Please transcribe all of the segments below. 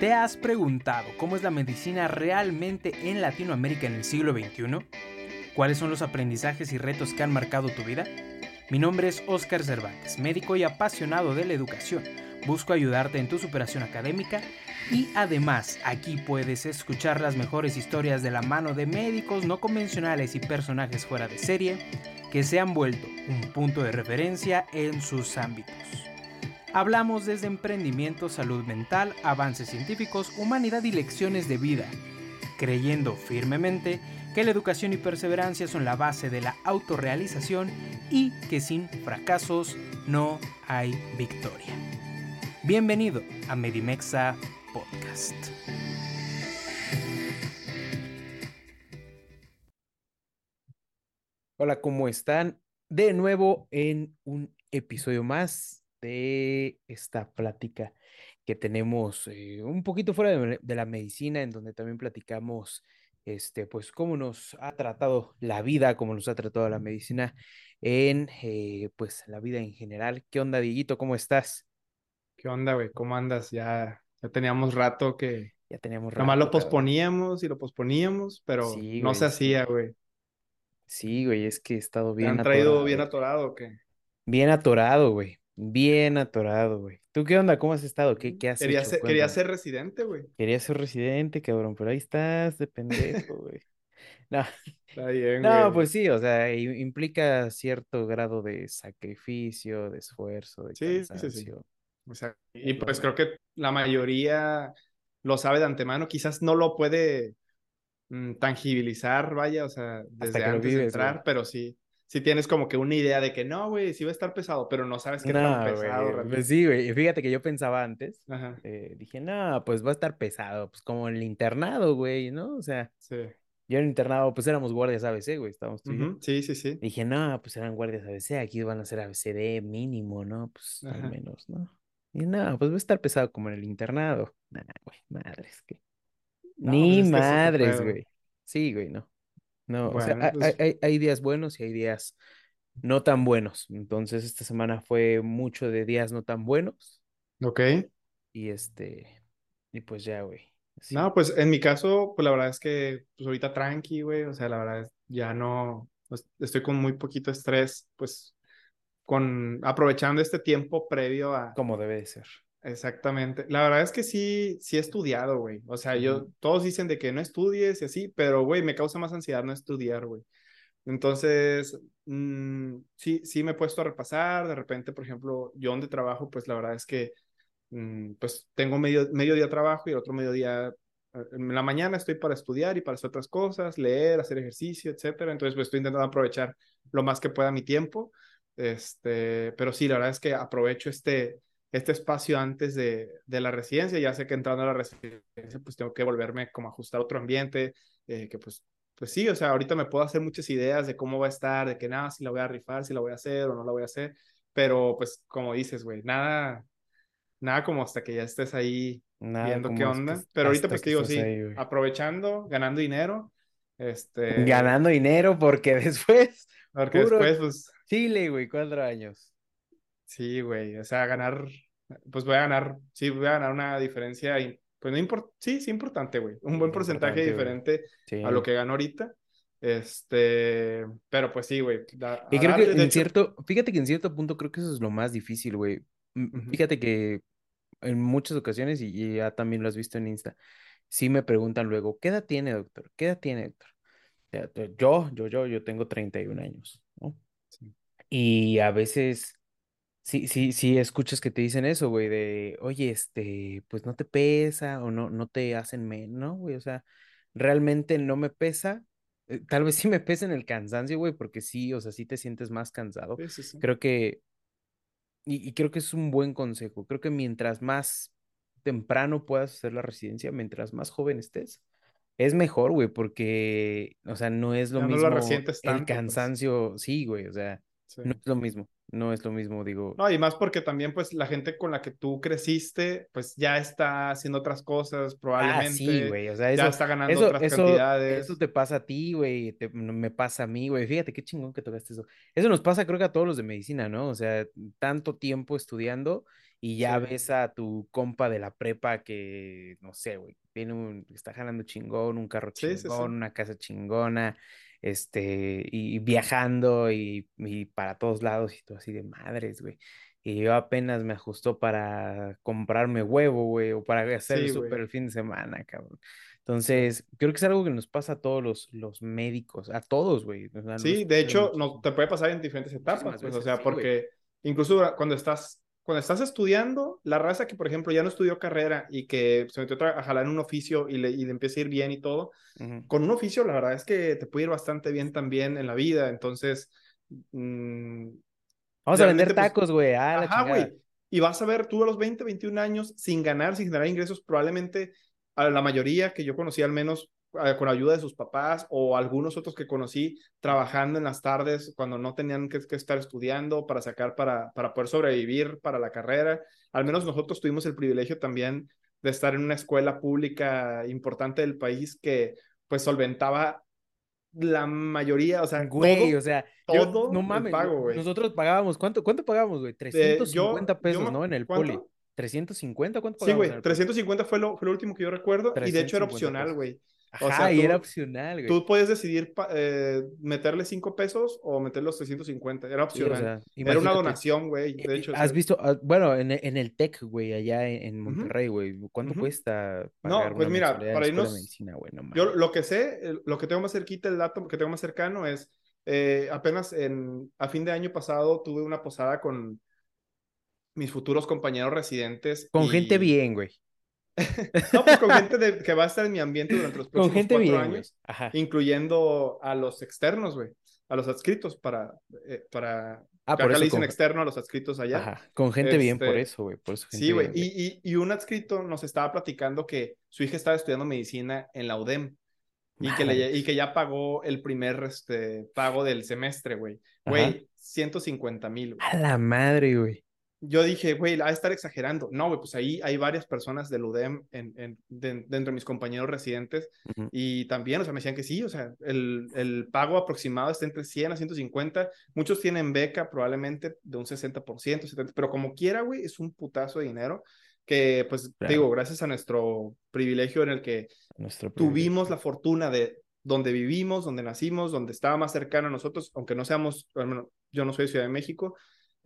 ¿Te has preguntado cómo es la medicina realmente en Latinoamérica en el siglo XXI? ¿Cuáles son los aprendizajes y retos que han marcado tu vida? Mi nombre es Óscar Cervantes, médico y apasionado de la educación. Busco ayudarte en tu superación académica y además aquí puedes escuchar las mejores historias de la mano de médicos no convencionales y personajes fuera de serie que se han vuelto un punto de referencia en sus ámbitos. Hablamos desde emprendimiento, salud mental, avances científicos, humanidad y lecciones de vida, creyendo firmemente que la educación y perseverancia son la base de la autorrealización y que sin fracasos no hay victoria. Bienvenido a Medimexa Podcast. Hola, ¿cómo están? De nuevo en un episodio más de esta plática que tenemos eh, un poquito fuera de, de, la medicina, en donde también platicamos, este, pues, cómo nos ha tratado la vida, cómo nos ha tratado la medicina en, eh, pues, la vida en general. ¿Qué onda, Dieguito? ¿Cómo estás? ¿Qué onda, güey? ¿Cómo andas? Ya, ya teníamos rato que... Ya teníamos rato. Nomás lo posponíamos y lo posponíamos, pero sí, no se hacía, güey. Sí, güey, es que he estado bien ¿Te han traído atorado, bien atorado o qué? Bien atorado, güey. Bien atorado, güey. ¿Tú qué onda? ¿Cómo has estado? ¿Qué, qué has quería hecho? Ser, quería ser residente, güey. Quería ser residente, cabrón, pero ahí estás de pendejo, güey. No. Está bien, no, güey. pues sí, o sea, implica cierto grado de sacrificio, de esfuerzo, de sí, cansancio. Sí, sí. O sea, y pues creo que la mayoría lo sabe de antemano, quizás no lo puede mm, tangibilizar, vaya, o sea, desde antes vives, de entrar, güey. pero sí, sí tienes como que una idea de que no, güey, sí va a estar pesado, pero no sabes qué no, tan pesado. Güey. Pues sí, güey, fíjate que yo pensaba antes, eh, dije, no, pues va a estar pesado, pues como el internado, güey, ¿no? O sea, sí. yo en el internado, pues éramos guardias ABC, güey, estábamos tú uh -huh. Sí, sí, sí. Dije, no, pues eran guardias ABC, aquí van a ser ABCD mínimo, ¿no? Pues Ajá. al menos, ¿no? Y no, pues va a estar pesado como en el internado. Nah, güey, madres, que. No, Ni pues es que madres, güey. Sí, güey, no. No, o sea, pues- hay, hay- hay días buenos y hay días no tan buenos. Entonces, esta semana fue mucho de días no tan buenos. Ok. Y este. Y pues ya, güey. Sí. No, pues en mi caso, pues la verdad es que pues ahorita tranqui, güey, o sea, la verdad es, ya no, pues, estoy con muy poquito estrés, pues con aprovechando este tiempo previo a, Como debe de ser. Exactamente, la verdad es que sí, sí he estudiado, güey, o sea, yo, Ujú. todos dicen de que no estudies y así, pero, güey, me causa más ansiedad no estudiar, güey, Entonces, mm, sí, sí me he puesto a repasar. De repente, por ejemplo, yo donde trabajo, pues la verdad es que mm, pues tengo medio, medio día trabajo y el otro medio día eh, en la mañana estoy para estudiar y para hacer otras cosas, leer, hacer ejercicio, etcétera. Entonces, pues estoy intentando aprovechar lo más que pueda mi tiempo. Este, pero sí, la verdad es que aprovecho este, este espacio antes de, de la residencia. Ya sé que entrando a la residencia, pues tengo que volverme como a ajustar otro ambiente, eh, que pues, pues sí, o sea, ahorita me puedo hacer muchas ideas de cómo va a estar, de que nada, si la voy a rifar, si la voy a hacer o no la voy a hacer. Pero pues, como dices, güey, nada, nada como hasta que ya estés ahí viendo qué onda. Pero ahorita pues te digo, sí, aprovechando, ganando dinero. Este... Ganando dinero porque después... Porque después, pues... Chile, güey, cuatro años. Sí, güey, o sea, ganar, pues voy a ganar, sí, voy a ganar una diferencia, y, pues no importa, sí, sí importante, güey, un buen porcentaje diferente a lo que gano ahorita. Este, pero pues sí, güey. Y creo que en cierto, fíjate que en cierto punto creo que eso es lo más difícil, güey. Fíjate que en muchas ocasiones, y, ya también lo has visto en Insta, sí me preguntan luego, ¿qué edad tiene, doctor? ¿Qué edad tiene, doctor? Yo, yo, yo, yo tengo 31 años, ¿no? Y a veces, sí, sí, sí, escuchas que te dicen eso, güey, de, oye, este, pues no te pesa o no, no te hacen menos, ¿no, güey? O sea, realmente no me pesa. Eh, tal vez sí me pesa en el cansancio, güey, porque sí, o sea, sí te sientes más cansado. Creo que y, creo que es un buen consejo. Creo que mientras más temprano puedas hacer la residencia, mientras más joven estés, es mejor, güey, porque, o sea, no es lo mismo el pues. cansancio, sí, güey, o sea, no es lo mismo no es lo mismo, digo. No, y más porque también, pues, la gente con la que tú creciste, pues ya está haciendo otras cosas, probablemente. Ah, sí, güey, o sea, eso, ya está ganando otras cantidades. Eso te pasa a ti, güey, me pasa a mí, güey. Fíjate qué chingón que tocaste eso. Eso nos pasa, creo que a todos los de medicina, ¿no? O sea, tanto tiempo estudiando y ya ves a tu compa de la prepa que, no sé, güey, tiene un, está ganando chingón, un carro chingón, una casa chingona este, y viajando y, para todos lados y todo así de madres, güey. Y yo apenas me ajustó para comprarme huevo, güey, o para hacer el súper el fin de semana, cabrón. Entonces, creo que es algo que nos pasa a todos los, los médicos, a todos, güey. sí, de hecho, no, te puede pasar en diferentes etapas, pues, o sea, porque incluso cuando estás cuando estás estudiando, la raza que, por ejemplo, ya no estudió carrera y que se metió a jalar en un oficio y le, y le empieza a ir bien y todo, con un oficio, la verdad es que te puede ir bastante bien también en la vida. Entonces. Mm, Vamos a vender pues, tacos, güey. Ah, ajá, güey. Y vas a ver tú a los 20, 21 años sin ganar, sin generar ingresos, probablemente a la mayoría que yo conocí al menos con ayuda de sus papás o algunos otros que conocí trabajando en las tardes cuando no tenían que, estar estudiando para sacar, para, para poder sobrevivir para la carrera. Al menos nosotros tuvimos el privilegio también de estar en una escuela pública importante del país que pues solventaba la mayoría, o sea, güey, o sea, todo no mames, pago, Nosotros pagábamos, ¿cuánto, cuánto pagábamos, güey? 350 pesos, ¿no? En el poli. 350, ¿cuánto Sí, güey, 350 fue lo, fue lo último que yo recuerdo y de hecho era opcional, güey. O sea, y era opcional, güey. Tú puedes decidir eh, meterle 5 pesos o meterle los 350. Era opcional. era una donación, güey. De hecho. Has visto, ah, bueno, en, en, el TEC, güey, allá en Monterrey, güey. ¿Cuánto cuesta pagar No, pues mira, para irnos. Medicina, yo lo que sé, lo que tengo más cerquita, el dato que tengo más cercano es. Eh, apenas en, a fin de año pasado tuve una posada con, mis futuros compañeros residentes. Con gente bien, güey. no, pues con gente que va a estar en mi ambiente durante los próximos cuatro años, incluyendo a los externos, güey, a los adscritos para, eh, para Ah, por eso le dicen externo a los adscritos allá. Ajá, con gente bien por este, eso, güey. Por eso sí, güey. Y, y, y, un adscrito nos estaba platicando que su hija estaba estudiando medicina en la UDEM y que, le, y que ya pagó el primer este, pago del semestre, güey. Güey, 150 mil. A la madre, güey yo dije, güey, a estar exagerando. No, güey, pues ahí hay varias personas del UDEM en, en, dentro de mis compañeros residentes y también, o sea, me decían que sí, o sea, el, el, pago aproximado está entre 100 a 150. Muchos tienen beca probablemente de un 60%, 70%, pero como quiera, güey, es un putazo de dinero que, pues, digo, gracias a nuestro privilegio en el que tuvimos la fortuna de donde vivimos, donde nacimos, donde estaba más cercano a nosotros, aunque no seamos, bueno, yo no soy de Ciudad de México,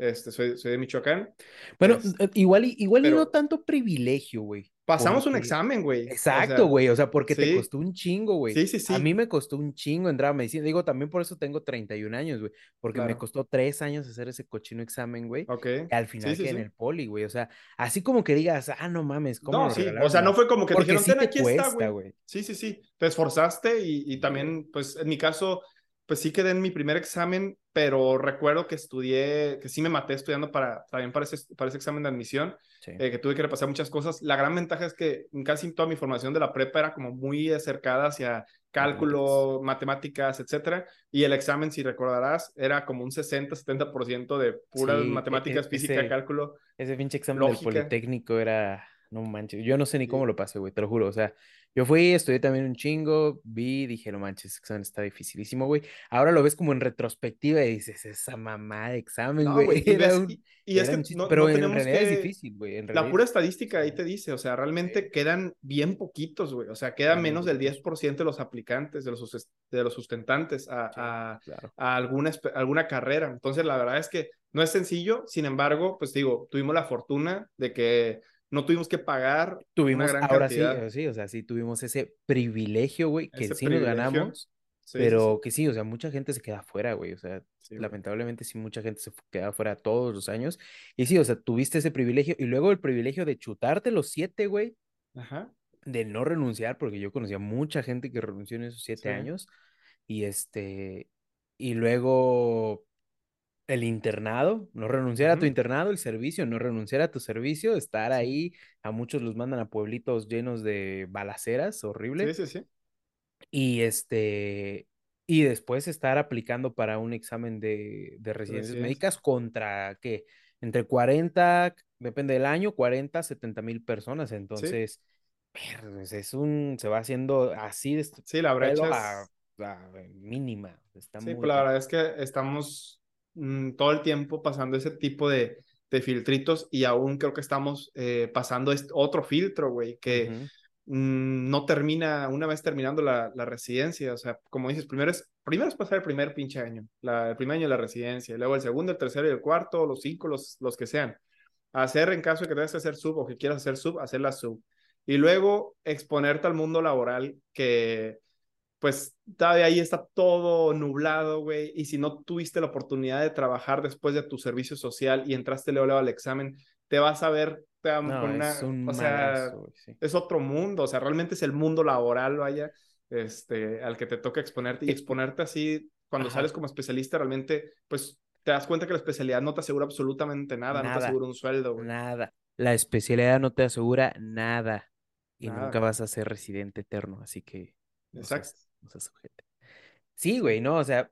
Este, soy, soy de Michoacán. Bueno, eh, igual, igual y no tanto privilegio, güey. Pasamos un examen, güey. Exacto, güey. O, sea, porque te costó un chingo, güey. Sí, sí, sí. A mí me costó un chingo entrar a medicina. Digo, también por eso tengo 31 años, güey. Porque me costó tres años hacer ese cochino examen, güey. Ok. Y al final sí, en el poli, güey. O sea, así como que digas, ah, no mames, ¿cómo No, sí. O sea, no fue como que te dijeron, ten, aquí está, güey. Sí, sí, sí. Te esforzaste y, y también, pues, en mi caso, pues sí quedé en mi primer examen, pero recuerdo que estudié, que sí me maté estudiando para, también para ese, para ese examen de admisión, eh, que tuve que repasar muchas cosas. La gran ventaja es que casi toda mi formación de la prepa era como muy acercada hacia cálculo, matemáticas, etcétera, y el examen, si recordarás, era como un 60-70% de puras e, matemáticas, e, física, cálculo. Ese pinche examen del Politécnico era, no manches, yo no sé ni cómo lo pasé, güey, te lo juro, o sea, yo fui, estudié también un chingo, vi, dije, no manches, ese examen está dificilísimo, güey. Ahora lo ves como en retrospectiva y dices, esa mamá de examen, güey. y, es que no, pero en realidad es difícil, güey. La pura estadística ahí te dice, o sea, realmente quedan bien poquitos, güey. O sea, queda menos del 10% de los aplicantes, de los, de los sustentantes a, a, a alguna, alguna carrera. Entonces, la verdad es que no es sencillo, sin embargo, pues digo, tuvimos la fortuna de que no tuvimos que pagar. Tuvimos, una gran ahora sí, sí, o sea, sí tuvimos ese privilegio, güey, que sí nos ganamos, pero que sí, o sea, mucha gente se queda afuera, güey, o sea, lamentablemente sí, mucha gente se queda afuera todos los años. Y sí, o sea, tuviste ese privilegio y luego el privilegio de chutarte los siete, güey. Ajá. De no renunciar, porque yo conocía mucha gente que renunció en esos siete años. Y este, y luego el internado, no renunciar a tu internado, el servicio, no renunciar a tu servicio, estar ahí, a muchos los mandan a pueblitos llenos de balaceras, horrible. Sí, sí, sí. Y este, y después estar aplicando para un examen de, de residencias médicas contra, ¿qué? Entre 40, depende del año, 40, 70 mil personas, entonces, es un, se va haciendo así de... Sí, la brecha mínima. Está sí, pues la verdad es que estamos Mm, todo el tiempo pasando ese tipo de, de filtritos y aún creo que estamos eh, pasando este otro filtro, güey, que mm, no termina, una vez terminando la, la, residencia, o sea, como dices, primero es, primero es pasar el primer pinche año, la, el primer año de la residencia, luego el segundo, el tercero y el cuarto, los cinco, los, los que sean. Hacer en caso de que tengas que hacer sub o que quieras hacer sub, hacer la sub. Y luego exponerte al mundo laboral que pues todavía ahí está todo nublado, güey, y si no tuviste la oportunidad de trabajar después de tu servicio social y entraste luego, al examen, te vas a ver te con una, es o sea, es otro mundo, o sea, realmente es el mundo laboral, vaya, este, al que te toca exponerte y exponerte así cuando sales como especialista, realmente, pues te das cuenta que la especialidad no te asegura absolutamente nada, no te asegura un sueldo. Güey. Nada. La especialidad no te asegura nada y nunca vas a ser residente eterno, así que. Exacto Sí, güey, no, o sea,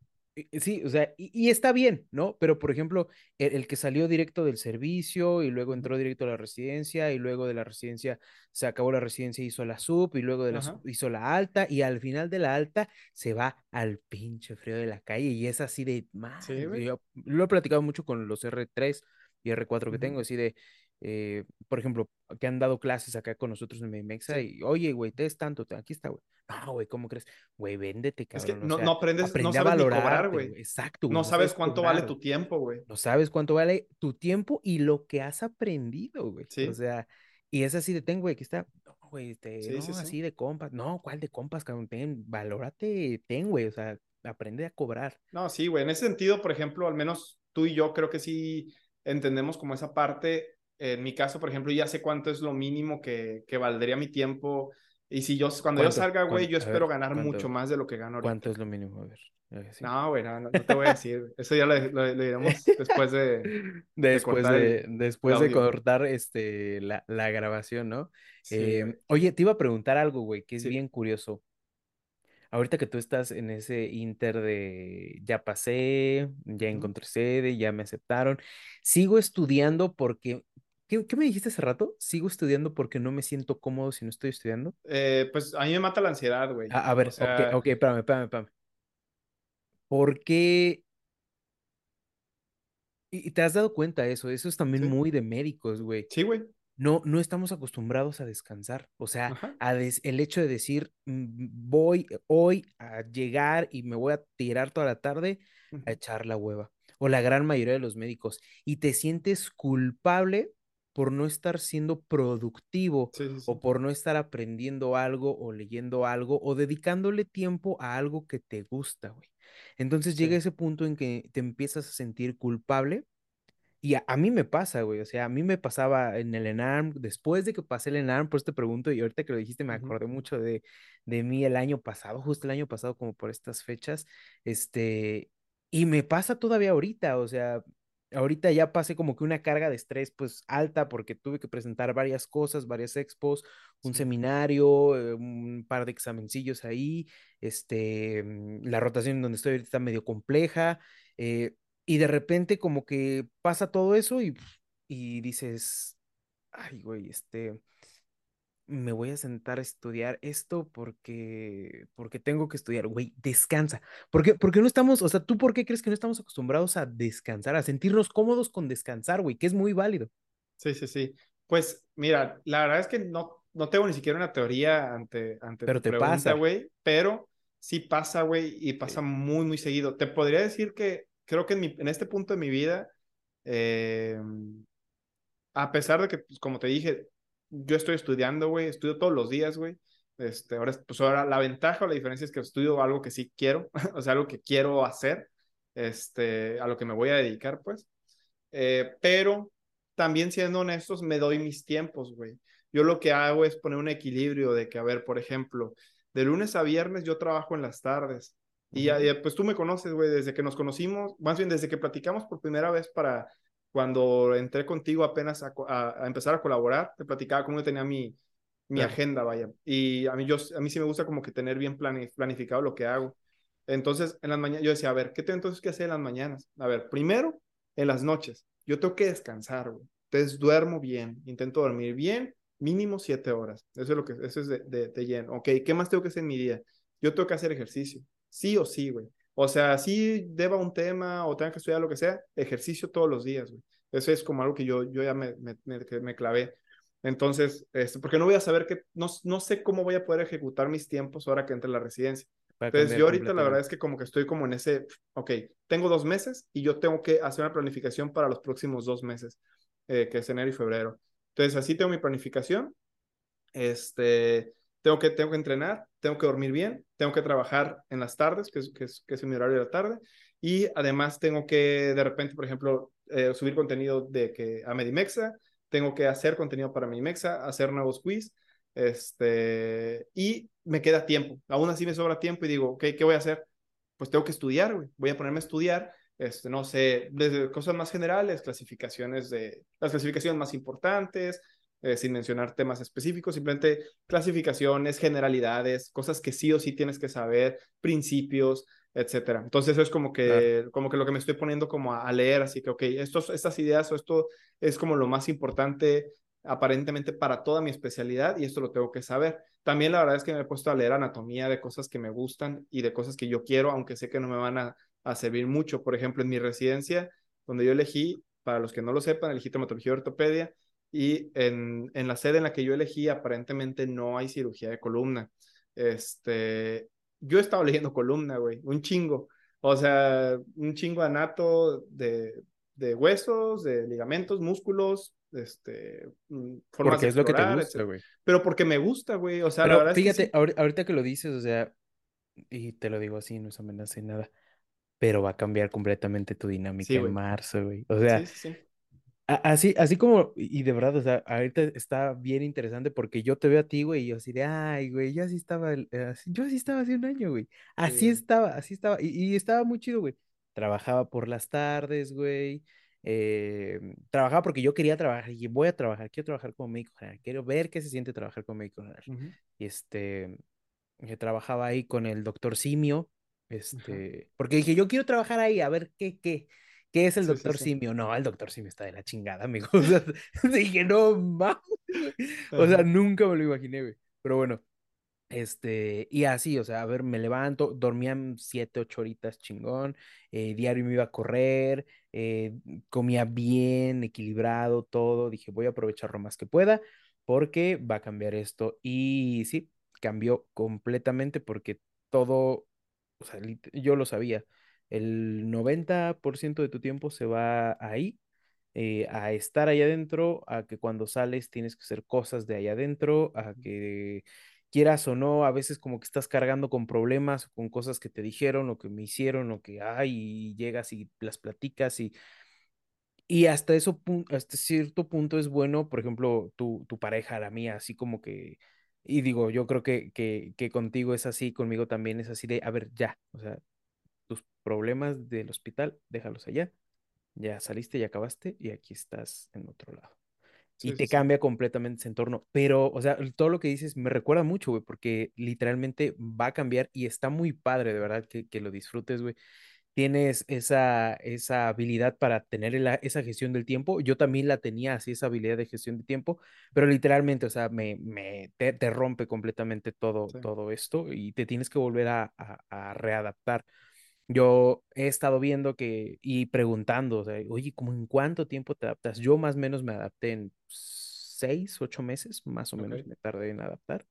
sí, o sea, y, está bien, ¿no? Pero, por ejemplo, el, que salió directo del servicio y luego entró directo a la residencia y luego de la residencia se acabó la residencia, hizo la sub y luego de la sub hizo la alta y al final de la alta se va al pinche frío de la calle y es así de, más. yo lo he platicado mucho con los R3 y R4 que tengo, así de, eh, por ejemplo, que han dado clases acá con nosotros en Mexa y, oye, güey, te es tanto, aquí está, güey. No, güey, ¿cómo crees? Güey, véndete, cabrón. Es que no, no aprendes, no sabes valorar, cobrar, güey. Exacto. No, sabes cuánto vale tu tiempo, güey. No sabes cuánto vale tu tiempo y lo que has aprendido, güey. Sí. O sea, y es así de, ten, güey, aquí está. No, güey, este, no, así de compas. No, ¿cuál de compas, cabrón? Ten, valórate, ten, güey. O sea, aprende a cobrar. No, sí, güey. En ese sentido, por ejemplo, al menos tú y yo creo que sí entendemos como esa parte en mi caso, por ejemplo, ya sé cuánto es lo mínimo que, que valdría mi tiempo. Y si yo, cuando yo salga, güey, yo espero ganar mucho más de lo que gano ahorita. ¿Cuánto es lo mínimo? A ver. No, güey, no, te voy a decir. Eso ya lo, diremos después de, después de, después de cortar este, la, la grabación, ¿no? Eh, oye, te iba a preguntar algo, güey, que es bien curioso. Ahorita que tú estás en ese inter de ya pasé, ya encontré sede, ya me aceptaron, sigo estudiando porque ¿Qué, me dijiste hace rato? ¿Sigo estudiando porque no me siento cómodo si no estoy estudiando? Eh, pues a mí me mata la ansiedad, güey. A, ver, ok, ok, espérame, espérame, espérame. ¿Por qué? Y, te has dado cuenta de eso, eso es también muy de médicos, güey. Sí, güey. No, no estamos acostumbrados a descansar. O sea, a el hecho de decir, mm, voy hoy a llegar y me voy a tirar toda la tarde a echar la hueva o la gran mayoría de los médicos, y te sientes culpable por no estar siendo productivo o por no estar aprendiendo algo o leyendo algo o dedicándole tiempo a algo que te gusta, güey. Entonces llega ese punto en que te empiezas a sentir culpable y a, mí me pasa, güey, o sea, a mí me pasaba en el ENARM, después de que pasé el ENARM, por eso te pregunto, y ahorita que lo dijiste me acordé mucho de, de mí el año pasado, justo el año pasado, como por estas fechas, este, y me pasa todavía ahorita, o sea, ahorita ya pasé como que una carga de estrés pues alta porque tuve que presentar varias cosas, varias expos, un seminario, eh, un par de examencillos ahí, este, mm, la rotación donde estoy ahorita está medio compleja, eh, y de repente como que pasa todo eso y, y dices, ay, güey, este, me voy a sentar a estudiar esto porque, porque tengo que estudiar, güey, descansa. ¿Por qué, no estamos, o sea, tú por qué crees que no estamos acostumbrados a descansar, a sentirnos cómodos con descansar, güey, que es muy válido? Sí, sí, sí. Pues mira, la verdad es que no, no tengo ni siquiera una teoría ante, ante pero te pasa, güey, pero sí pasa, güey, y pasa muy, muy seguido. Te podría decir que creo que en, mi, en este punto de mi vida, eh, a pesar de que, pues, como te dije, yo estoy estudiando, güey, estudio todos los días, güey. Este, ahora, pues ahora la ventaja o la diferencia es que estudio algo que sí quiero, o sea, algo que quiero hacer, este, a lo que me voy a dedicar, pues. Eh, pero también siendo honestos, me doy mis tiempos, güey. Yo lo que hago es poner un equilibrio de que, a ver, por ejemplo, de lunes a viernes yo trabajo en las tardes. Y ya, pues tú me conoces, güey, desde que nos conocimos, más bien desde que platicamos por primera vez para cuando entré contigo apenas a, empezar a colaborar, te platicaba cómo yo tenía mi, mi agenda, vaya. Y a mí, yo, a mí sí me gusta como que tener bien planificado lo que hago. Entonces, en las mañanas, yo decía, a ver, ¿qué tengo entonces que hacer en las mañanas? A ver, primero, en las noches, yo tengo que descansar, güey. Entonces, duermo bien, intento dormir bien, mínimo siete horas. Eso es lo que, eso es de, de, de lleno. Ok, ¿qué más tengo que hacer en mi día? Yo tengo que hacer ejercicio, sí o sí, güey. O sea, si deba un tema o tenga que estudiar lo que sea, ejercicio todos los días, güey. Eso es como algo que yo, yo ya me, me, me, clavé. Entonces, este, porque no voy a saber que, no, no sé cómo voy a poder ejecutar mis tiempos ahora que entre la residencia. Entonces, yo ahorita la verdad es que como que estoy como en ese, ok, tengo dos meses y yo tengo que hacer una planificación para los próximos dos meses, eh, que es enero y febrero. Entonces, así tengo mi planificación. Este, tengo que, tengo que entrenar, tengo que dormir bien, tengo que trabajar en las tardes, que es, que es, que es mi horario de la tarde, y además tengo que de repente, por ejemplo, eh, subir contenido de que a Medimexa, tengo que hacer contenido para Medimexa, hacer nuevos quiz, este, y me queda tiempo. Aún así me sobra tiempo y digo, ok, ¿qué voy a hacer? Pues tengo que estudiar, güey. Voy a ponerme a estudiar, este, no sé, desde cosas más generales, clasificaciones de, las clasificaciones más importantes, eh, sin mencionar temas específicos, simplemente clasificaciones, generalidades, cosas que sí o sí tienes que saber, principios, etcétera. Entonces eso es como que, como que lo que me estoy poniendo como a, leer, así que, ok, estos, estas ideas o esto es como lo más importante aparentemente para toda mi especialidad y esto lo tengo que saber. También la verdad es que me he puesto a leer anatomía de cosas que me gustan y de cosas que yo quiero, aunque sé que no me van a, a servir mucho. Por ejemplo, en mi residencia, donde yo elegí, para los que no lo sepan, elegí traumatología y ortopedia, y en, en la sede en la que yo elegí aparentemente no hay cirugía de columna. Este, yo he estado leyendo columna, güey, un chingo. O sea, un chingo anato de, de huesos, de ligamentos, músculos, este, mm, formas porque es lo que te gusta, güey. Pero porque me gusta, güey. O sea, la verdad fíjate, es que ahorita que lo dices, o sea, y te lo digo así, no es amenaza ni nada, pero va a cambiar completamente tu dinámica en marzo, güey. O sea, sí, Así, así como, y de verdad, o sea, ahorita está bien interesante porque yo te veo a ti, güey, y yo así de, ay, güey, yo así estaba, eh, yo así estaba hace un año, güey. Así estaba, así estaba, y, estaba muy chido, güey. Trabajaba por las tardes, güey. Eh, trabajaba porque yo quería trabajar y voy a trabajar, quiero trabajar como médico general, quiero ver qué se siente trabajar como médico general. Y este, que trabajaba ahí con el doctor Simio, este, porque dije, yo quiero trabajar ahí, a ver qué, qué. ¿Qué es el doctor Simio? No, el doctor Simio está de la chingada, amigo. O sea, dije, no mames. O sea, nunca me lo imaginé, güey. Pero bueno, este, y así, o sea, a ver, me levanto, dormían siete, ocho horitas chingón, eh, diario me iba a correr, eh, comía bien, equilibrado, todo. Dije, voy a aprovechar lo más que pueda porque va a cambiar esto. Y sí, cambió completamente porque todo, o sea, yo lo sabía El 90% de tu tiempo se va ahí, eh, a estar ahí adentro, a que cuando sales tienes que hacer cosas de ahí adentro, a que quieras o no, a veces como que estás cargando con problemas, con cosas que te dijeron o que me hicieron o que hay y llegas y las platicas y y hasta eso, hasta cierto punto es bueno, por ejemplo, tu, tu pareja, la mía, así como que, y digo, yo creo que, que, que contigo es así, conmigo también es así de, a ver, ya, o sea, tus problemas del hospital, déjalos allá, ya saliste, ya acabaste y aquí estás en otro lado. y te cambia completamente ese entorno. Pero, o sea, todo lo que dices me recuerda mucho, güey, porque literalmente va a cambiar y está muy padre, de verdad, que, que lo disfrutes, güey tienes esa, esa habilidad para tener esa gestión del tiempo. Yo también la tenía así, esa habilidad de gestión de tiempo, pero literalmente, o sea, me, me te, rompe completamente todo, todo esto y te tienes que volver a, a, readaptar. Yo he estado viendo que y preguntando, o sea, oye, ¿cómo en cuánto tiempo te adaptas? Yo más o menos me adapté en seis, ocho meses, más o menos me tardé en adaptar.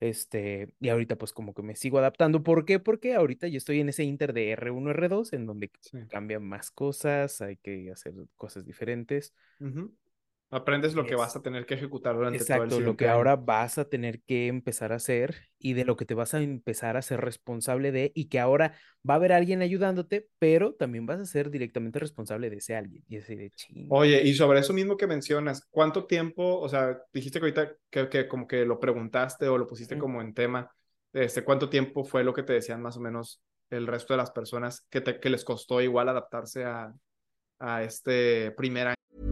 Este, y ahorita pues como que me sigo adaptando. ¿Por qué? Porque ahorita yo estoy en ese inter de R1, R2, en donde cambian más cosas, hay que hacer cosas diferentes. Aprendes lo que vas a tener que ejecutar durante todo el Exacto, lo que ahora vas a tener que empezar a hacer y de lo que te vas a empezar a ser responsable de y que ahora va a haber alguien ayudándote, pero también vas a ser directamente responsable de ese alguien. Y de Oye, y sobre eso mismo que mencionas, ¿cuánto tiempo, o sea, dijiste que ahorita que, que como que lo preguntaste o lo pusiste como en tema, este, ¿cuánto tiempo fue lo que te decían más o menos el resto de las personas que, te, que les costó igual adaptarse a, a este primer año?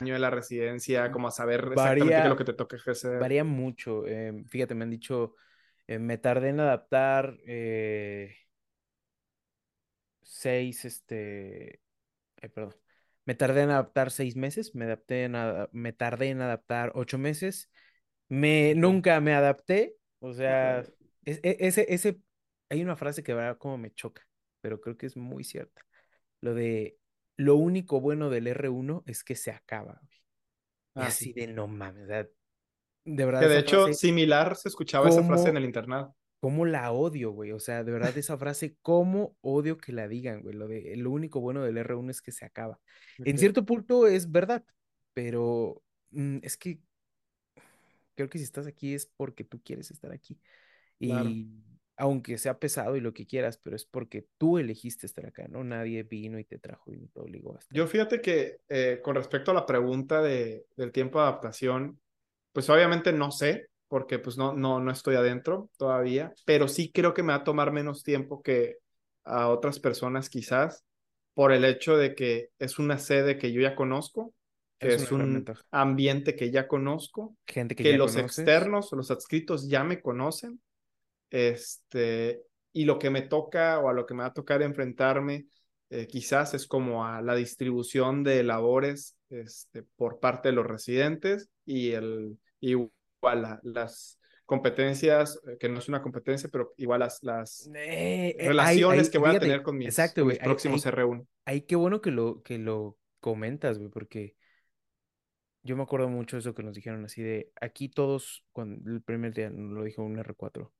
Año de la residencia, como a saber exactamente qué es lo que te toca ejercer. Varía mucho. Eh, fíjate, me han dicho, eh, me tardé en adaptar eh, seis, este, perdón, me tardé en adaptar seis meses, me adapté en me tardé en adaptar ocho meses, me nunca me adapté, o sea, e, ese, ese, hay una frase que va como me choca, pero creo que es muy cierta. Lo de lo único bueno del R1 es que se acaba, ah, así de no mames, de verdad. Que de hecho, similar se escuchaba esa frase en el internado. ¿Cómo la odio, güey? O sea, de verdad, esa frase, ¿cómo odio que la digan, güey? Lo, de, lo único bueno del R1 es que se acaba. En cierto punto es verdad, pero mm, es que creo que si estás aquí es porque tú quieres estar aquí. Y aunque sea pesado y lo que quieras, pero es porque tú elegiste estar acá, ¿no? Nadie vino y te trajo y te obligó a estar. Yo fíjate que eh, con respecto a la pregunta de, del tiempo de adaptación, pues obviamente no sé, porque pues no, no, no estoy adentro todavía, pero sí creo que me va a tomar menos tiempo que a otras personas quizás, por el hecho de que es una sede que yo ya conozco, que es, un ambiente que ya conozco, Gente que, que los externos, los adscritos ya me conocen este, y lo que me toca o a lo que me va a tocar enfrentarme eh, quizás es como a la distribución de labores este, por parte de los residentes y el igual las competencias, eh, que no es una competencia, pero igual las, las eh, relaciones que voy a tener con mis, exacto, próximos R1. Ay, qué bueno que lo, que lo comentas, güey, porque yo me acuerdo mucho de eso que nos dijeron así de, aquí todos, cuando el primer día lo dijo un R4,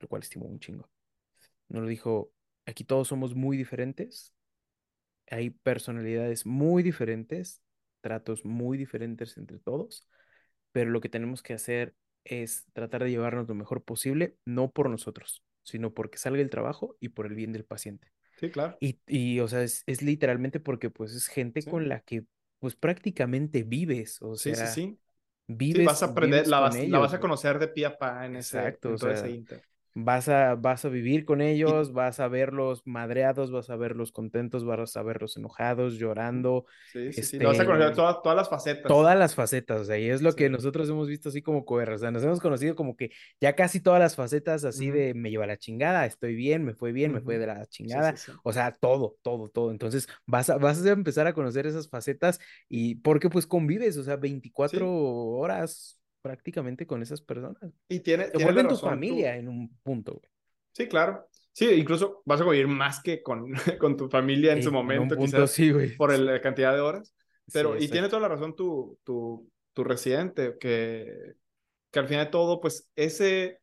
lo cual estimo un chingo. Nos lo dijo, aquí todos somos muy diferentes, hay personalidades muy diferentes, tratos muy diferentes entre todos, pero lo que tenemos que hacer es tratar de llevarnos lo mejor posible, no por nosotros, sino porque salga el trabajo y por el bien del paciente. Sí, claro. Y, y o sea, es, es literalmente porque pues es gente con la que pues prácticamente vives, o sea, sí, sí, sí. vives. vas a aprender, la vas, la vas, a conocer de pie a pa en Exacto, ese, en o sea, inter vas a, vas a vivir con ellos, vas a verlos madreados, vas a verlos contentos, vas a verlos enojados, llorando. Sí, sí, sí. vas a conocer este, todas, todas las facetas. Todas las facetas, o sea, y es lo que nosotros hemos visto así como coer, o sea, nos hemos conocido como que ya casi todas las facetas así de me lleva la chingada, estoy bien, me fue bien, me fue de la chingada, o sea, todo, todo, todo. Entonces vas a, vas a empezar a conocer esas facetas y porque pues convives, o sea, 24 horas prácticamente con esas personas. Y tiene, Te vuelven tu familia en un punto, güey. Sí, claro. Sí, incluso vas a convivir más que con, con tu familia en su momento, en quizás, sí, güey. por la cantidad de horas. Pero, y tiene toda la razón tu, tu, tu residente, que, que al final de todo, pues ese,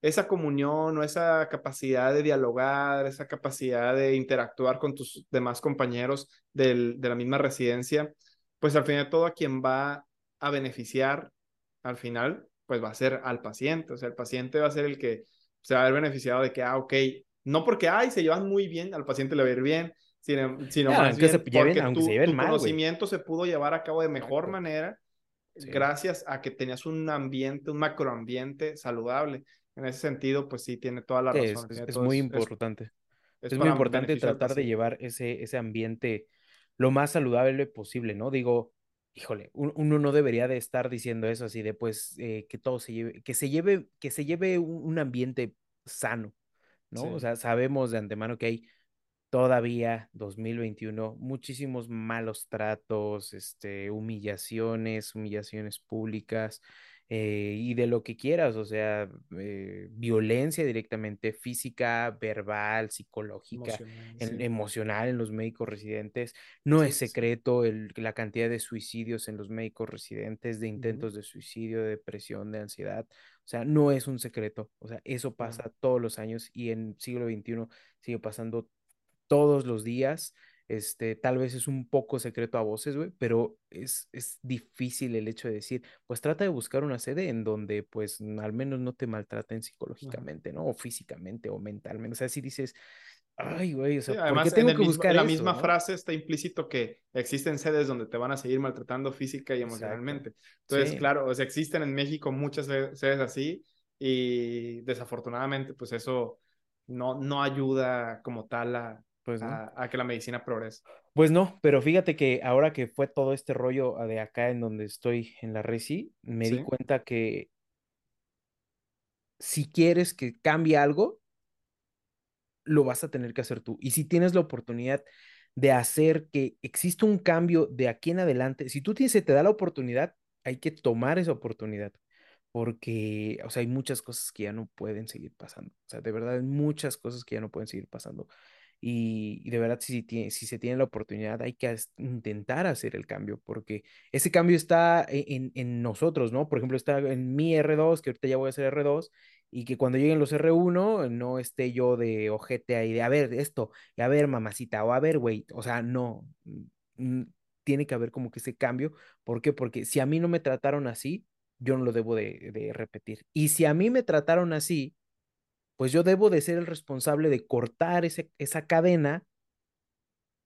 esa comunión o esa capacidad de dialogar, esa capacidad de interactuar con tus demás compañeros del, de la misma residencia, pues al final de todo a quien va a beneficiar al final, pues va a ser al paciente. O sea, el paciente va a ser el que se va a ver beneficiado de que, ah, ok, no porque, ay, se llevan muy bien, al paciente le va a ir bien, sino, sino más bien porque tu, conocimiento se pudo llevar a cabo de mejor manera gracias a que tenías un ambiente, un macroambiente saludable. En ese sentido, pues sí, tiene toda la razón. Es, muy importante. Es, muy importante tratar de llevar ese, ese ambiente lo más saludable posible, ¿no? Digo, híjole, uno no debería de estar diciendo eso así de pues eh, que todo se lleve, que se lleve, que se lleve un, ambiente sano, ¿no? O sea, sabemos de antemano que hay todavía 2021 muchísimos malos tratos, este, humillaciones, humillaciones públicas, eh, y de lo que quieras, o sea, eh, violencia directamente física, verbal, psicológica, emocional, en, los médicos residentes. No es secreto el, la cantidad de suicidios en los médicos residentes, de intentos de suicidio, de depresión, de ansiedad. O sea, no es un secreto. O sea, eso pasa todos los años y en siglo XXI sigue pasando todos los días. Este, tal vez es un poco secreto a voces, güey, pero es, es difícil el hecho de decir, pues trata de buscar una sede en donde, pues, al menos no te maltraten psicológicamente, ¿no? O físicamente o mentalmente. O sea, si dices, ay, güey, o sea, además, tengo que buscar en la misma frase está implícito que existen sedes donde te van a seguir maltratando física y emocionalmente. Entonces, claro, o sea, existen en México muchas sedes así y desafortunadamente, pues eso no, no ayuda como tal a pues a, que la medicina progrese. Pues no, pero fíjate que ahora que fue todo este rollo de acá en donde estoy en la Resi, me di cuenta que si quieres que cambie algo, lo vas a tener que hacer tú. Y si tienes la oportunidad de hacer que exista un cambio de aquí en adelante, si tú tienes, se te da la oportunidad, hay que tomar esa oportunidad. Porque, o sea, hay muchas cosas que ya no pueden seguir pasando. O sea, de verdad, hay muchas cosas que ya no pueden seguir pasando. Y, de verdad, si, si, se tiene la oportunidad, hay que intentar hacer el cambio, porque ese cambio está e, en, en, nosotros, ¿no? Por ejemplo, está en mi R2, que ahorita ya voy a hacer R2, y que cuando lleguen los R1 no esté yo de ojete ahí de, a ver, esto, y a ver, mamacita, o a ver, güey, o sea, no, tiene que haber como que ese cambio. ¿Por qué? Porque si a mí no me trataron así, yo no lo debo de, de repetir. Y si a mí me trataron así, pues yo debo de ser el responsable de cortar ese, esa cadena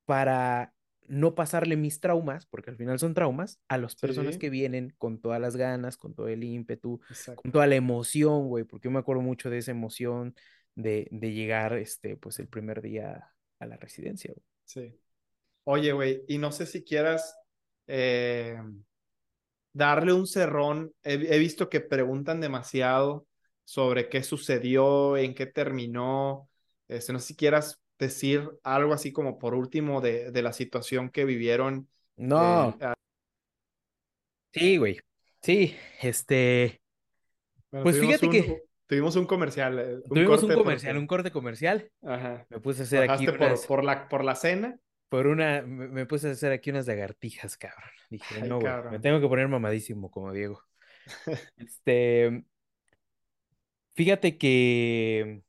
para no pasarle mis traumas, porque al final son traumas, a las personas que vienen con todas las ganas, con todo el ímpetu, con toda la emoción, güey, porque yo me acuerdo mucho de esa emoción de, de llegar, este, pues el primer día a la residencia, güey. Sí. Oye, güey, y no sé si quieras eh, darle un cerrón. he, visto que preguntan demasiado sobre qué sucedió, en qué terminó. Este, no sé si quieras decir algo así como por último de, de la situación que vivieron. No. Eh, sí, güey. Sí, este. pues fíjate que. Tuvimos un comercial. Eh, tuvimos un comercial, un corte comercial. Ajá. Me puse a hacer aquí. Unas... Por, la, por la cena. Por una. Me, puse a hacer aquí unas lagartijas, cabrón. Dije, no, güey. Me tengo que poner mamadísimo como Diego. este. Fíjate que,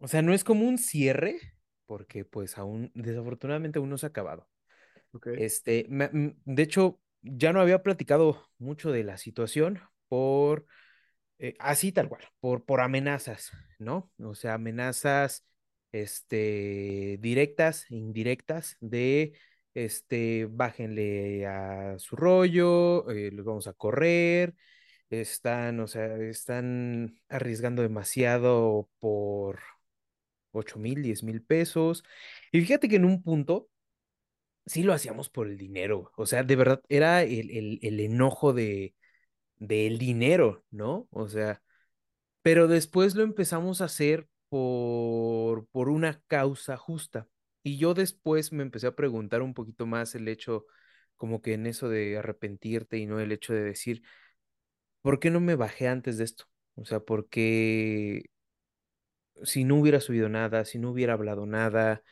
o sea, no es como un cierre, porque pues aún, desafortunadamente aún no se ha acabado. Este, mm, de hecho, ya no había platicado mucho de la situación por Eh, así tal cual, por, por amenazas, ¿no? O sea, amenazas este, directas indirectas de, este, bájenle a su rollo, eh, los vamos a correr, están, o sea, están arriesgando demasiado por 8 mil, 10 mil pesos. Y fíjate que en un punto sí lo hacíamos por el dinero, o sea, de verdad era el, el, el enojo de del dinero, ¿no? O sea, pero después lo empezamos a hacer por, por una causa justa. Y yo después me empecé a preguntar un poquito más el hecho, como que en eso de arrepentirte y no el hecho de decir, ¿por qué no me bajé antes de esto? O sea, porque si no hubiera subido nada, si no hubiera hablado nada,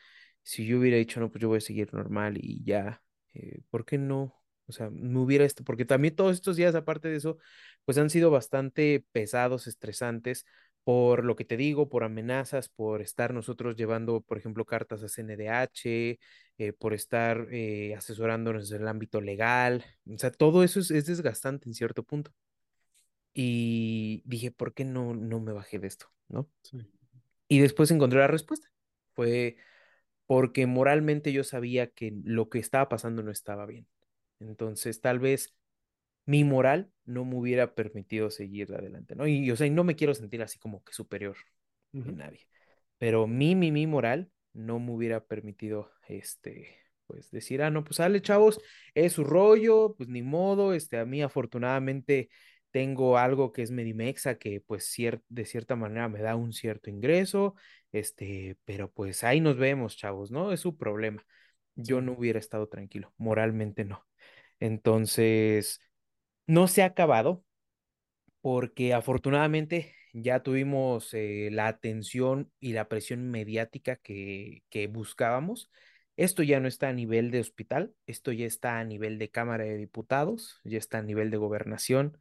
si yo hubiera dicho, no, pues yo voy a seguir normal y ya, eh, ¿por qué no? O sea, no hubiera esto, porque también todos estos días, aparte de eso, pues han sido bastante pesados, estresantes, por lo que te digo, por amenazas, por estar nosotros llevando, por ejemplo, cartas a CNDH, eh, por estar eh, asesorándonos en el ámbito legal. O sea, todo eso es, es, desgastante en cierto punto. Y dije, ¿por qué no, no me bajé de esto? ¿No? Sí. Y después encontré la respuesta. Fue porque moralmente yo sabía que lo que estaba pasando no estaba bien. Entonces, tal vez mi moral no me hubiera permitido seguir adelante, ¿no? Y, o sea, no me quiero sentir así como que superior uh -huh. nadie. Pero mi, mi, mi moral no me hubiera permitido, este, pues decir, ah, no, pues sale, chavos, es su rollo, pues ni modo, este, a mí afortunadamente tengo algo que es Medimexa, que pues cier de cierta manera me da un cierto ingreso, este, pero pues ahí nos vemos, chavos, ¿no? Es su problema. Yo no hubiera estado tranquilo, moralmente no. Entonces, no se ha acabado porque afortunadamente ya tuvimos eh, la atención y la presión mediática que, que, buscábamos. Esto ya no está a nivel de hospital, esto ya está a nivel de Cámara de Diputados, ya está a nivel de gobernación,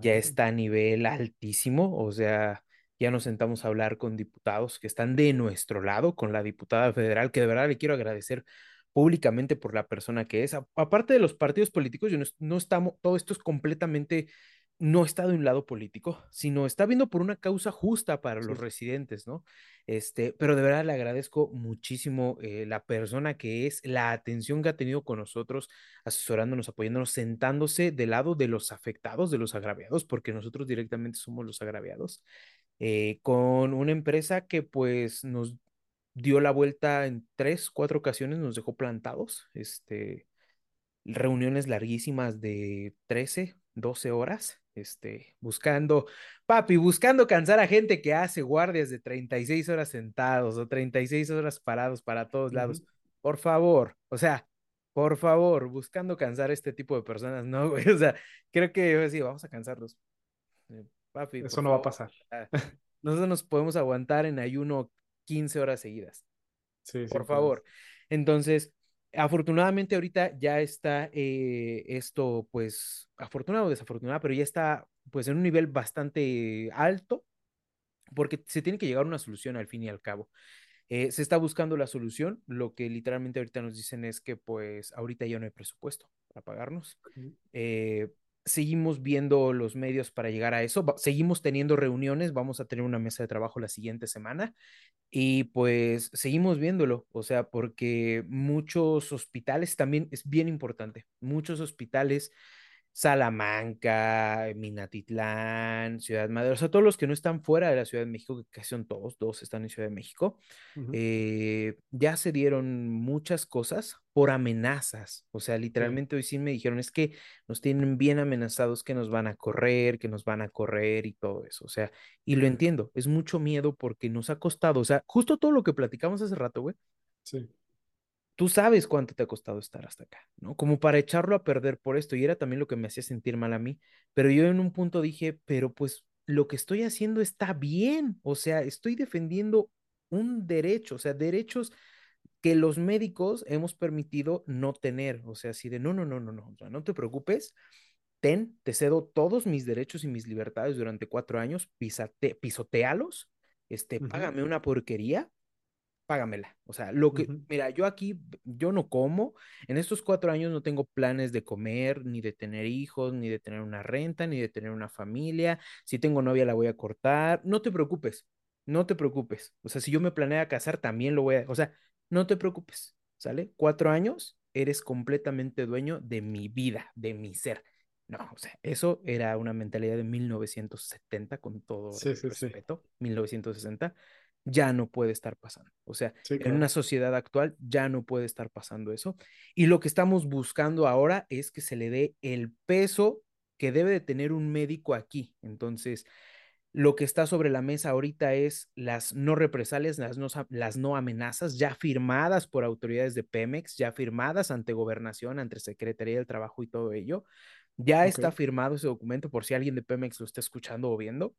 ya está a nivel altísimo, o sea, ya nos sentamos a hablar con diputados que están de nuestro lado, con la diputada federal, que de verdad le quiero agradecer públicamente por la persona que es. Aparte de los partidos políticos, yo no, no, estamos, todo esto es completamente, no está de un lado político, sino está viendo por una causa justa para sí. los residentes, ¿no? Este, pero de verdad le agradezco muchísimo eh, la persona que es, la atención que ha tenido con nosotros, asesorándonos, apoyándonos, sentándose del lado de los afectados, de los agraviados, porque nosotros directamente somos los agraviados, eh, con una empresa que pues nos dio la vuelta en tres, cuatro ocasiones, nos dejó plantados, este, reuniones larguísimas de 13, 12 horas, este, buscando, papi, buscando cansar a gente que hace guardias de 36 horas sentados o 36 horas parados para todos lados. Uh -huh. Por favor, o sea, por favor, buscando cansar a este tipo de personas, no, güey, o sea, creo que sí, vamos a cansarlos. Eh, papi, eso no favor. va a pasar. Nosotros nos podemos aguantar en ayuno 15 horas seguidas. Sí, Por sí, favor. Pues. Entonces, afortunadamente ahorita ya está eh, esto, pues, afortunado o desafortunado, pero ya está, pues, en un nivel bastante alto, porque se tiene que llegar a una solución al fin y al cabo. Eh, se está buscando la solución, lo que literalmente ahorita nos dicen es que, pues, ahorita ya no hay presupuesto para pagarnos. Uh -huh. eh, seguimos viendo los medios para llegar a eso, seguimos teniendo reuniones, vamos a tener una mesa de trabajo la siguiente semana y pues seguimos viéndolo, o sea, porque muchos hospitales también es bien importante, muchos hospitales, Salamanca, Minatitlán, Ciudad Madero, o sea, todos los que no están fuera de la Ciudad de México, que casi son todos, dos están en Ciudad de México, uh -huh. eh, ya se dieron muchas cosas por amenazas, o sea, literalmente hoy sí me dijeron, es que nos tienen bien amenazados que nos van a correr, que nos van a correr y todo eso, o sea, y lo entiendo, es mucho miedo porque nos ha costado, o sea, justo todo lo que platicamos hace rato, güey. Sí tú sabes cuánto te ha costado estar hasta acá, ¿no? Como para echarlo a perder por esto, y era también lo que me hacía sentir mal a mí, pero yo en un punto dije, pero pues lo que estoy haciendo está bien, o sea, estoy defendiendo un derecho, o sea, derechos que los médicos hemos permitido no tener, o sea, así de, no, no, no, no, no, o sea, no te preocupes, ten, te cedo todos mis derechos y mis libertades durante cuatro años, pisate, pisotealos, este, uh -huh. págame una porquería, págamela. O sea, lo que, mira, yo aquí, yo no como, en estos cuatro años no tengo planes de comer, ni de tener hijos, ni de tener una renta, ni de tener una familia. Si tengo novia, la voy a cortar. No te preocupes, no te preocupes. O sea, si yo me planeo casar, también lo voy a, o sea, no te preocupes, ¿sale? Cuatro años, eres completamente dueño de mi vida, de mi ser. No, o sea, eso era una mentalidad de 1970, con todo respeto, 1960 ya no puede estar pasando. O sea, en una sociedad actual ya no puede estar pasando eso. Y lo que estamos buscando ahora es que se le dé el peso que debe de tener un médico aquí. Entonces, lo que está sobre la mesa ahorita es las no represalias, las no, las no amenazas ya firmadas por autoridades de Pemex, ya firmadas ante gobernación, ante Secretaría del Trabajo y todo ello. Ya está firmado ese documento por si alguien de Pemex lo está escuchando o viendo.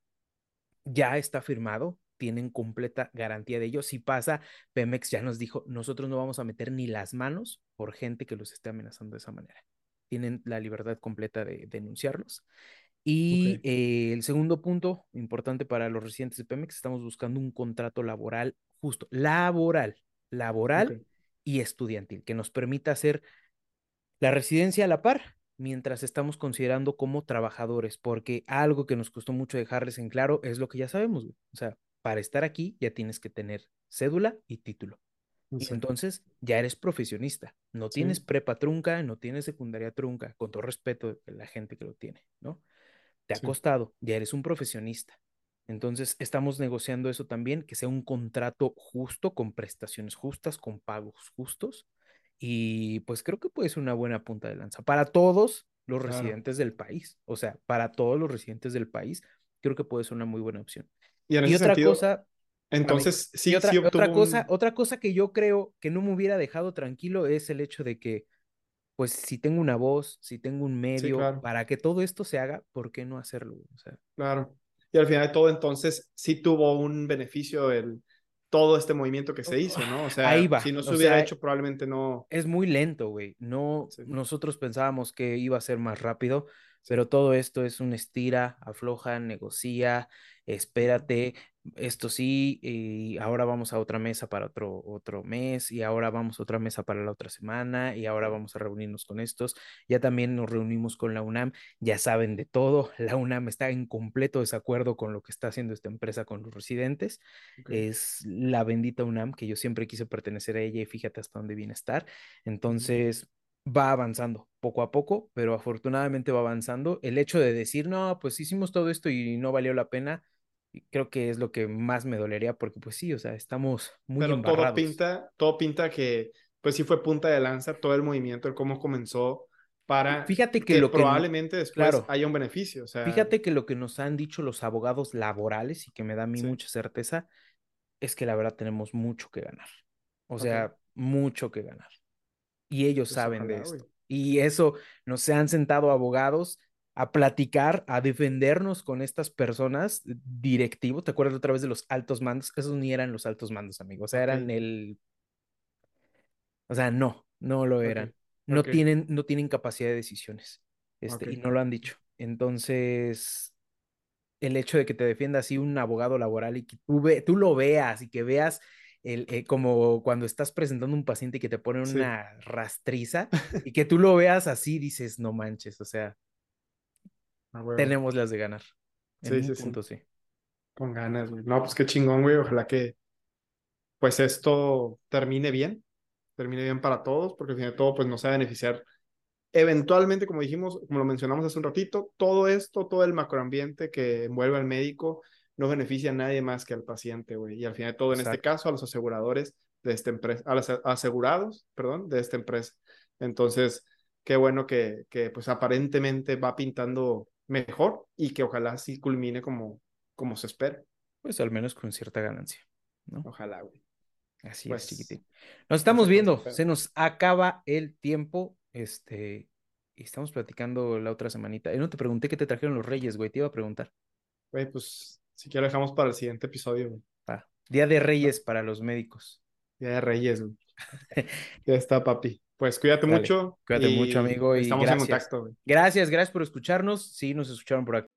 Ya está firmado tienen completa garantía de ello. Si pasa, Pemex ya nos dijo, nosotros no vamos a meter ni las manos por gente que los esté amenazando de esa manera. Tienen la libertad completa de denunciarlos. Y eh, el segundo punto importante para los residentes de Pemex, estamos buscando un contrato laboral justo, laboral, laboral y estudiantil, que nos permita hacer la residencia a la par mientras estamos considerando como trabajadores, porque algo que nos costó mucho dejarles en claro es lo que ya sabemos, o sea, para estar aquí ya tienes que tener cédula y título. Y entonces ya eres profesionista. No tienes prepa trunca, no tienes secundaria trunca, con todo respeto de la gente que lo tiene, ¿no? Te ha costado, ya eres un profesionista. Entonces estamos negociando eso también, que sea un contrato justo, con prestaciones justas, con pagos justos. Y pues creo que puede ser una buena punta de lanza para todos los residentes del país. O sea, para todos los residentes del país, creo que puede ser una muy buena opción. Y, otra cosa. Entonces, sí, otra, sí otra cosa, otra cosa que yo creo que no me hubiera dejado tranquilo es el hecho de que, pues, si tengo una voz, si tengo un medio, para que todo esto se haga, ¿por qué no hacerlo? O sea, claro. Y al final de todo, entonces, sí tuvo un beneficio el todo este movimiento que se hizo, ¿no? O sea, si no se hubiera hecho, probablemente no. Es muy lento, güey. No, nosotros pensábamos que iba a ser más rápido, pero todo esto es un estira, afloja, negocia, espérate, esto sí, y ahora vamos a otra mesa para otro, otro mes, y ahora vamos a otra mesa para la otra semana, y ahora vamos a reunirnos con estos. Ya también nos reunimos con la UNAM, ya saben de todo, la UNAM está en completo desacuerdo con lo que está haciendo esta empresa con los residentes. Es la bendita UNAM, que yo siempre quise pertenecer a ella y fíjate hasta dónde viene a estar. Entonces, va avanzando poco a poco, pero afortunadamente va avanzando. El hecho de decir, no, pues hicimos todo esto y no valió la pena, creo que es lo que más me dolería porque pues sí, o sea, estamos muy Pero todo pinta, todo pinta que pues sí fue punta de lanza todo el movimiento, el cómo comenzó para fíjate que, lo probablemente después haya un beneficio. O sea... Fíjate que lo que nos han dicho los abogados laborales y que me da a mí mucha certeza es que la verdad tenemos mucho que ganar. O sea, mucho que ganar. Y ellos pues saben de esto. Y eso nos se han sentado abogados a platicar, a defendernos con estas personas directivos. ¿Te acuerdas otra vez de los altos mandos? Esos ni eran los altos mandos, amigo. O sea, eran el. O sea, no, no lo eran. No, tienen, no tienen capacidad de decisiones. Este, y no lo han dicho. Entonces, el hecho de que te defienda así un abogado laboral y que tú, ve, tú lo veas y que veas el, eh, como cuando estás presentando un paciente y que te pone una rastriza y que tú lo veas así, dices, no manches, o sea, tenemos las de ganar. sí, sí, punto, sí. Con ganas, güey. No, pues qué chingón, güey. Ojalá que pues esto termine bien, termine bien para todos, porque al final de todo, pues nos va a beneficiar. Eventualmente, como dijimos, como lo mencionamos hace un ratito, todo esto, todo el macroambiente que envuelve al médico, no beneficia a nadie más que al paciente, güey. Y al final de todo, en este caso, a los aseguradores de esta empresa, a los asegurados, perdón, de esta empresa. Entonces, qué bueno que, que pues aparentemente va pintando mejor y que ojalá sí culmine como, como se espera. Pues al menos con cierta ganancia, ¿no? Ojalá, güey. Así es, pues, chiquitín. Nos estamos viendo, se nos acaba el tiempo, este, y estamos platicando la otra semanita. Y no te pregunté qué te trajeron los reyes, güey, te iba a preguntar. Güey, pues, si quieres dejamos para el siguiente episodio, güey. Día de Reyes para los médicos. Día de Reyes, güey. ya está, papi. Pues cuídate mucho. Cuídate mucho, amigo. Y estamos en contacto. Gracias, gracias por escucharnos. Sí, nos escucharon por aquí.